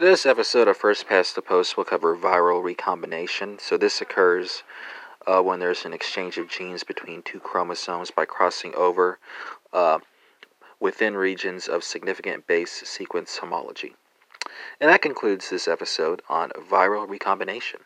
This episode of First Past the Post will cover viral recombination. So, this occurs uh, when there's an exchange of genes between two chromosomes by crossing over uh, within regions of significant base sequence homology. And that concludes this episode on viral recombination.